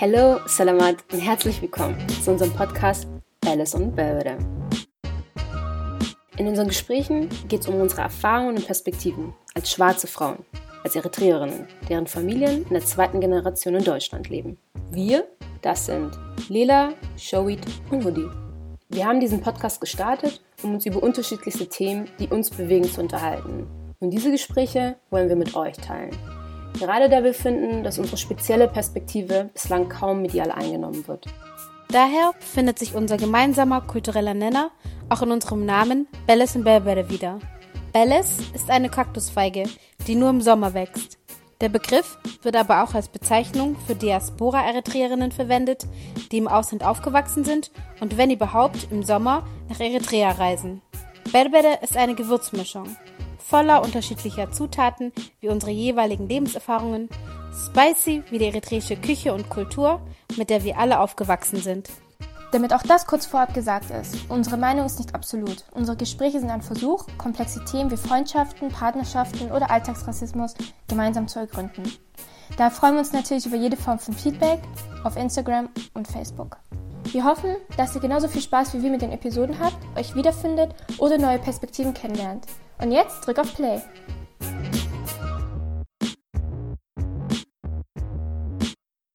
Hallo, Salamat und herzlich willkommen zu unserem Podcast Alice und Belvedere. In unseren Gesprächen geht es um unsere Erfahrungen und Perspektiven als schwarze Frauen, als Eritreerinnen, deren Familien in der zweiten Generation in Deutschland leben. Wir, das sind Lela, Showit und Woody. Wir haben diesen Podcast gestartet, um uns über unterschiedlichste Themen, die uns bewegen, zu unterhalten. Und diese Gespräche wollen wir mit euch teilen. Gerade da wir finden, dass unsere spezielle Perspektive bislang kaum medial eingenommen wird. Daher findet sich unser gemeinsamer kultureller Nenner auch in unserem Namen Belles in Berbere wieder. Belles ist eine Kaktusfeige, die nur im Sommer wächst. Der Begriff wird aber auch als Bezeichnung für Diaspora-Eritreerinnen verwendet, die im Ausland aufgewachsen sind und wenn überhaupt im Sommer nach Eritrea reisen. Berbere ist eine Gewürzmischung, voller unterschiedlicher Zutaten wie unsere jeweiligen Lebenserfahrungen, spicy wie die eritreische Küche und Kultur, mit der wir alle aufgewachsen sind. Damit auch das kurz vorab gesagt ist, unsere Meinung ist nicht absolut. Unsere Gespräche sind ein Versuch, komplexe Themen wie Freundschaften, Partnerschaften oder Alltagsrassismus gemeinsam zu ergründen. Da freuen wir uns natürlich über jede Form von Feedback auf Instagram und Facebook. Wir hoffen, dass ihr genauso viel Spaß wie wir mit den Episoden habt, euch wiederfindet oder neue Perspektiven kennenlernt. Und jetzt drück auf Play.